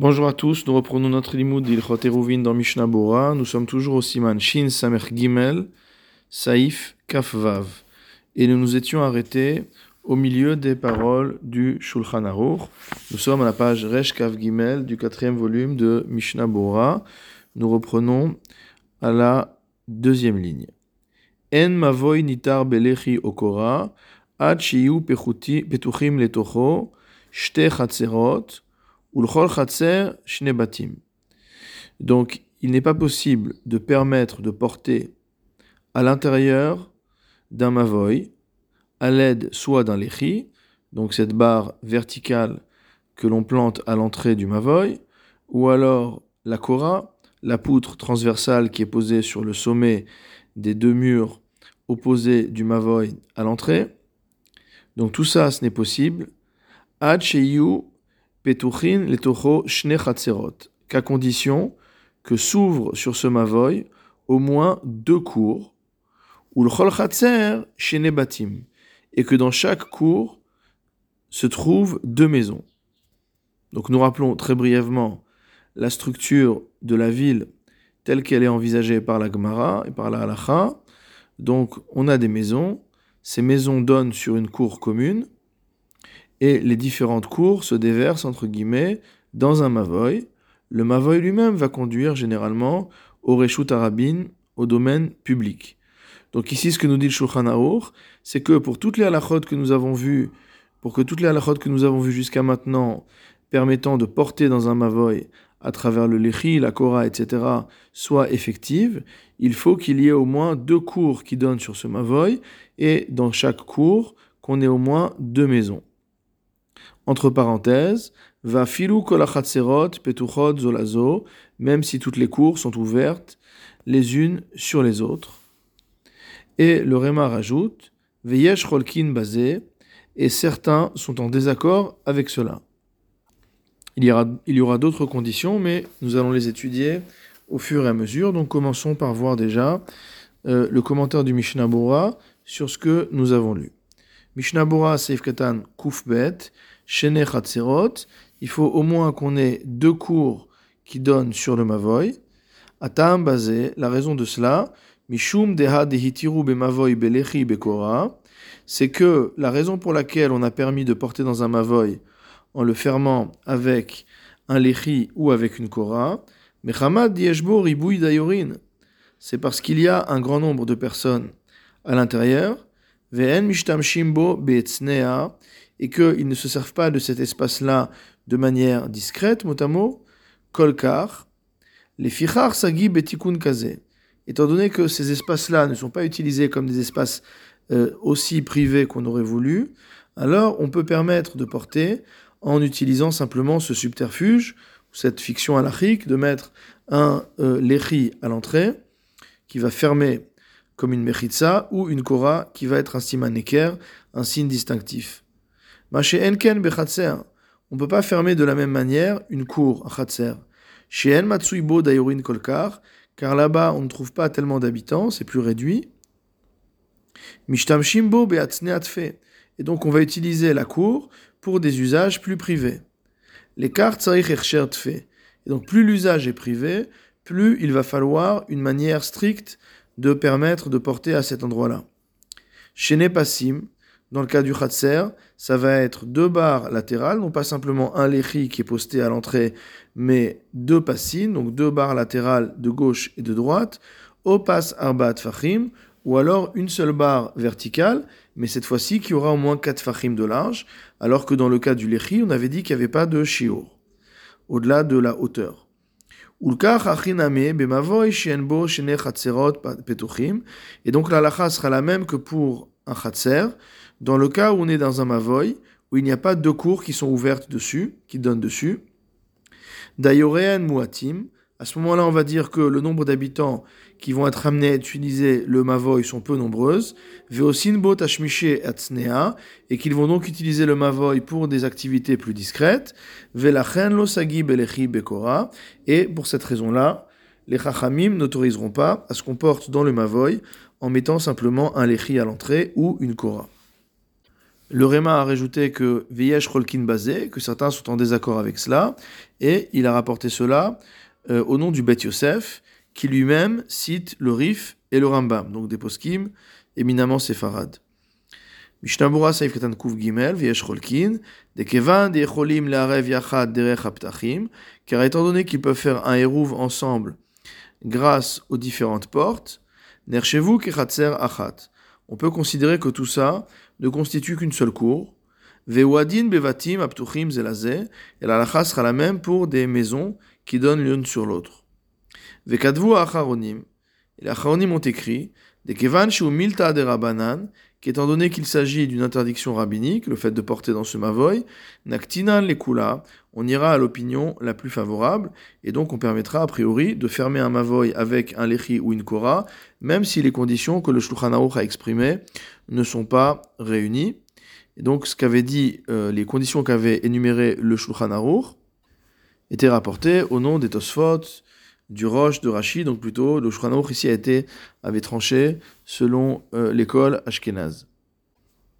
Bonjour à tous, nous reprenons notre limoud d'Ilchot Eruvin dans Mishnah Bora. Nous sommes toujours au Siman Shin Samer Gimel, Saif Kaf Vav. Et nous nous étions arrêtés au milieu des paroles du Shulchan Aruch. Nous sommes à la page Resh Kaf Gimel du quatrième volume de Mishnah Bora. Nous reprenons à la deuxième ligne. En mavoy nitar belechi okora, ad shiyu petuchim letocho, shte chatzerot, donc, il n'est pas possible de permettre de porter à l'intérieur d'un mavoy, à l'aide soit d'un lechi, donc cette barre verticale que l'on plante à l'entrée du mavoy, ou alors la kora, la poutre transversale qui est posée sur le sommet des deux murs opposés du mavoy à l'entrée. Donc tout ça, ce n'est possible. Petuchin shne qu'à condition que s'ouvre sur ce mavoy au moins deux cours, ou le chol et que dans chaque cour se trouvent deux maisons. Donc nous rappelons très brièvement la structure de la ville telle qu'elle est envisagée par la Gemara et par la Halacha. Donc on a des maisons, ces maisons donnent sur une cour commune, et les différentes cours se déversent, entre guillemets, dans un mavoy. Le mavoy lui-même va conduire généralement au Reshut Arabin, au domaine public. Donc ici, ce que nous dit le Shulchan c'est que pour toutes les halachot que nous avons vues, pour que toutes les halachot que nous avons vues jusqu'à maintenant, permettant de porter dans un mavoy à travers le lechi, la kora, etc., soient effectives, il faut qu'il y ait au moins deux cours qui donnent sur ce mavoy, et dans chaque cours, qu'on ait au moins deux maisons entre parenthèses, va filou kolachatserot petuchot zolazo, même si toutes les cours sont ouvertes les unes sur les autres. Et le Réma rajoute, veyesh rolkin basé, et certains sont en désaccord avec cela. Il y, aura, d'autres conditions, mais nous allons les étudier au fur et à mesure. Donc commençons par voir déjà euh, le commentaire du Mishnah Bora sur ce que nous avons lu. Mishnah Bora Seif Katan Kufbet, Il faut au moins qu'on ait deux cours qui donnent sur le Mavoy. Atam basé, la raison de cela, Mishum deha dehitiru mavoy belechi c'est que la raison pour laquelle on a permis de porter dans un Mavoy en le fermant avec un lechi ou avec une kora, Mechamad c'est parce qu'il y a un grand nombre de personnes à l'intérieur, et qu'ils ne se servent pas de cet espace-là de manière discrète, mot à kolkar, les fichar sagi betikun kaze. Étant donné que ces espaces-là ne sont pas utilisés comme des espaces euh, aussi privés qu'on aurait voulu, alors on peut permettre de porter en utilisant simplement ce subterfuge, cette fiction halachique, de mettre un euh, à l'entrée qui va fermer comme une mechitza ou une kora qui va être un simaneker, un signe distinctif. On ne peut pas fermer de la même manière une cour, un chatser. Chez Matsuibo Dayorin Kolkar, car là-bas on ne trouve pas tellement d'habitants, c'est plus réduit. Mishtam Shimbo Et donc on va utiliser la cour pour des usages plus privés. Les cartes Et donc plus l'usage est privé, plus il va falloir une manière stricte de permettre de porter à cet endroit-là. Chez Nepasim, dans le cas du Khatser, ça va être deux barres latérales, non pas simplement un lechi qui est posté à l'entrée, mais deux passines, donc deux barres latérales de gauche et de droite, opas arbat fachim, ou alors une seule barre verticale, mais cette fois-ci qui aura au moins 4 fachim de large, alors que dans le cas du lechi, on avait dit qu'il n'y avait pas de shiur, au-delà de la hauteur. Et donc la lacha sera la même que pour un khatser, dans le cas où on est dans un mavoy, où il n'y a pas deux cours qui sont ouvertes dessus, qui donnent dessus, d'ayorean muatim, à ce moment-là, on va dire que le nombre d'habitants qui vont être amenés à utiliser le mavoy sont peu nombreuses. Veosinbo tashmiche atsnea, et qu'ils vont donc utiliser le mavoy pour des activités plus discrètes. Velachen lo sagi belechi bekora, et pour cette raison-là, les chachamim n'autoriseront pas à ce qu'on porte dans le mavoy en mettant simplement un lechi à l'entrée ou une kora. Le Réma a rajouté que Veyesh Rolkin basé, que certains sont en désaccord avec cela, et il a rapporté cela euh, au nom du Bet Yosef, qui lui-même cite le Rif et le Rambam, donc des poskim éminemment séfarades. Mishnabura Saif Katan Kuf Gimel, Veyesh Rolkin, de Kevan de Cholim Learev Yachad Derech Aptachim, car étant donné qu'ils peuvent faire un hérouv ensemble grâce aux différentes portes, Nerchevu Kechatzer Achat. On peut considérer que tout ça ne constitue qu'une seule cour. Vewadin bevatim aptuchim zelazé. Et la lacha sera la même pour des maisons qui donnent l'une sur l'autre. Vekadvu acharonim. Et les acharonim ont écrit de kevan milta de rabanan qu'étant donné qu'il s'agit d'une interdiction rabbinique, le fait de porter dans ce mavoy, naktinan lekula, on ira à l'opinion la plus favorable, et donc on permettra a priori de fermer un mavoy avec un lechi ou une kora, même si les conditions que le Shulchan a exprimées ne sont pas réunies. Et donc ce qu'avait dit, euh, les conditions qu'avait énumérées le Shulchan Aruch étaient rapportées au nom des Tosfot, du Roche, de Rashi, donc plutôt le Shulchan ici a été, avait tranché selon euh, l'école Ashkenaz.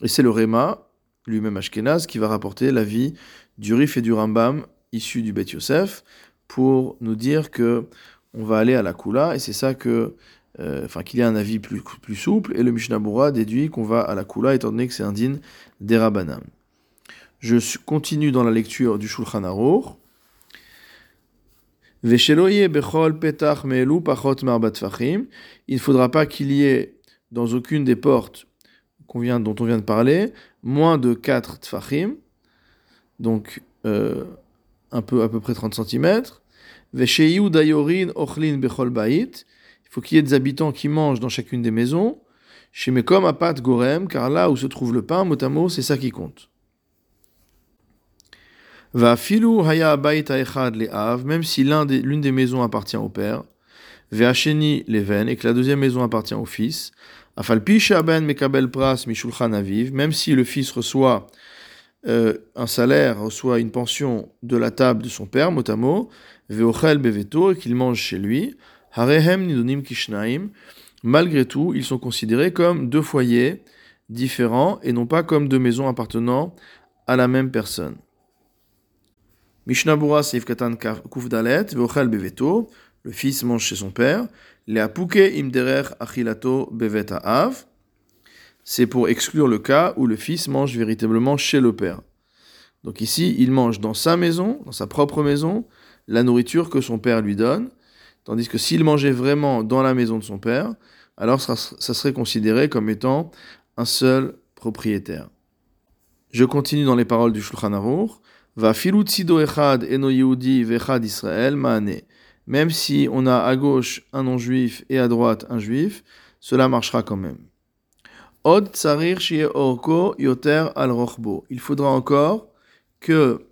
Et c'est le Réma, lui-même Ashkenaz, qui va rapporter l'avis du Rif et du Rambam issus du Bet Yosef pour nous dire que on va aller à la Kula, et c'est ça que, euh, enfin qu'il y a un avis plus, plus souple, et le Mishnah déduit qu'on va à la Kula, étant donné que c'est un din des Rabbanam. Je continue dans la lecture du Shulchan Aruch. Il ne faudra pas qu'il y ait dans aucune des portes dont on vient de parler moins de 4 tfachim, donc euh, un peu, à peu près 30 cm. Il faut qu'il y ait des habitants qui mangent dans chacune des maisons. Chez Mekom Apat Gorem, car là où se trouve le pain, mot c'est ça qui compte. Va filou haya echad av, même si l'une des, maisons appartient au père, ve'acheni leven, et que la deuxième maison appartient au fils, afalpi shaben mekabel pras mishulchan aviv, même si le fils reçoit euh, un salaire, reçoit une pension de la table de son père, motamo, ve'ochel beveto, et qu'il mange chez lui, harehem nidonim kishnaim, malgré tout, ils sont considérés comme deux foyers différents et non pas comme deux maisons appartenant à la même personne. Beveto, le fils mange chez son père, Le Apuke Imderer Achilato Beveta Av, c'est pour exclure le cas où le fils mange véritablement chez le père. Donc ici, il mange dans sa maison, dans sa propre maison, la nourriture que son père lui donne, tandis que s'il mangeait vraiment dans la maison de son père, alors ça, serait considéré comme étant un seul propriétaire. Je continue dans les paroles du Shulchan Aruch. Va echad eno vechad Israël Même si on a à gauche un non-juif et à droite un juif, cela marchera quand même. Od tsarir orko yoter al rochbo. Il faudra encore que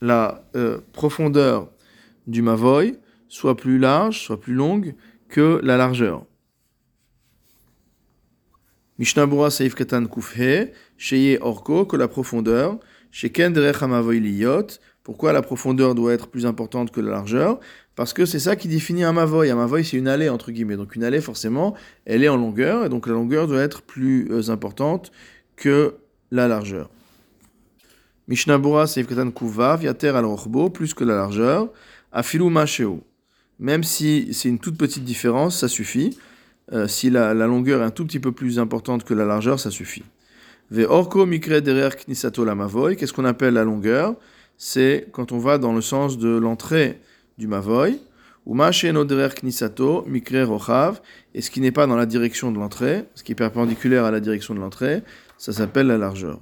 la euh, profondeur du mavoy soit plus large, soit plus longue que la largeur. Mishnabura Saif Katan Kufhe, Sheye Orko, que la profondeur pourquoi la profondeur doit être plus importante que la largeur? Parce que c'est ça qui définit un mavoy. Un mavoy, c'est une allée, entre guillemets. Donc une allée, forcément, elle est en longueur, et donc la longueur doit être plus euh, importante que la largeur. Mishnabura Seifkatan Kuvav, Yater al plus que la largeur, Afilu Masheu. Même si c'est une toute petite différence, ça suffit. Euh, si la longueur est un tout petit peu plus importante que la largeur, ça suffit. Ve'orko mikre derer knisato la mavoy. Qu'est-ce qu'on appelle la longueur? C'est quand on va dans le sens de l'entrée du mavoy. Ou no derer knisato mikre rochav. Et ce qui n'est pas dans la direction de l'entrée, ce qui est perpendiculaire à la direction de l'entrée, ça s'appelle la largeur.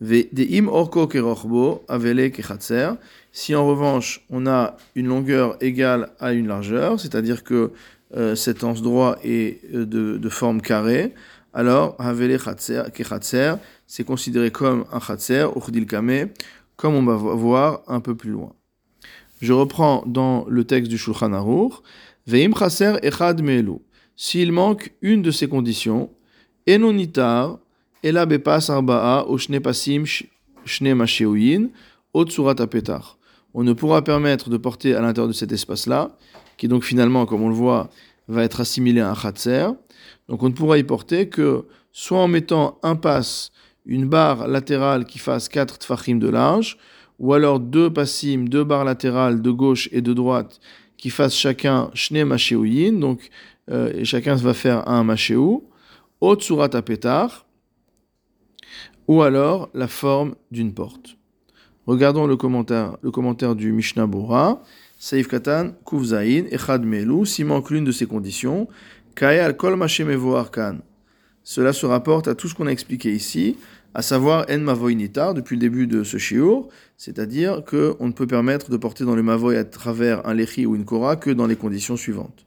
Ve'im orko kerochbo avele kechatser. Si en revanche on a une longueur égale à une largeur, c'est-à-dire que euh, cet anse droit est euh, de forme carrée, alors Havele c'est considéré comme un Khatser, Kame, comme on va voir un peu plus loin. Je reprends dans le texte du Shulchan Aruch, Veim Chaser Echad Melu. S'il manque une de ces conditions, Enonitar, Ela Arba'a, Oshne Pasim, Shne Masheuyin, Otsurat Apetar. On ne pourra permettre de porter à l'intérieur de cet espace-là, qui donc finalement, comme on le voit, va être assimilé à un Khatser, donc on ne pourra y porter que soit en mettant un pass une barre latérale qui fasse 4 tfachim de large, ou alors deux passim, deux barres latérales de gauche et de droite qui fassent chacun shne machéouyin, donc euh, chacun va faire un machéou, haute surat apetar, ou alors la forme d'une porte. Regardons le commentaire, le commentaire du Mishnah Bora. Saif Katan, Kuvzaïn, Echad Melou, s'il manque l'une de ces conditions, Kae kol kan. Cela se rapporte à tout ce qu'on a expliqué ici, à savoir En Mavoy Nitar, depuis le début de ce shiur, c'est-à-dire qu'on ne peut permettre de porter dans le Mavoy à travers un Lechi ou une Kora que dans les conditions suivantes.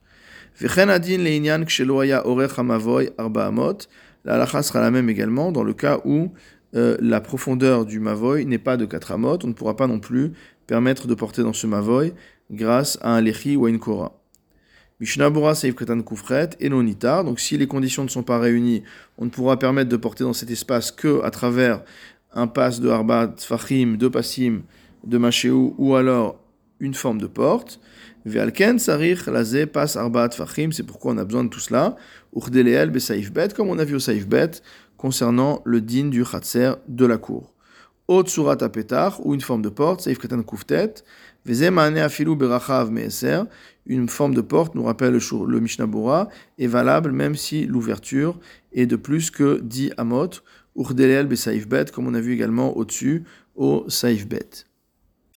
Vechen Adin Leinyan Ksheloaya Orech Mavoy Arba Amot, la halacha sera la même également dans le cas où euh, la profondeur du Mavoy n'est pas de 4 amot, on ne pourra pas non plus permettre de porter dans ce Mavoy grâce à un Lechi ou à une Kora. Mishnabura Seif Katan Kufret et Nonitar. Donc si les conditions ne sont pas réunies, on ne pourra permettre de porter dans cet espace que à travers un pass de Harbat, Fachim, de Passim, de Machéou ou alors une forme de porte. Ve'alken Sarich Laze Pas Arbat Fachim, c'est pourquoi on a besoin de tout cela. Urdeleel Besaif Bet, comme on a vu au Saif Bet, concernant le din du Khatser de la cour. Haute Surat Apetar, ou une forme de porte, Saif Katan Kuftet. Vezemane Afilu Berachav Meeser, une forme de porte, nous rappelle le, Mishnah Bora, est valable même si l'ouverture est de plus que 10 amot, Urdeleel Besaif Bet, comme on a vu également au-dessus au Saif Bet.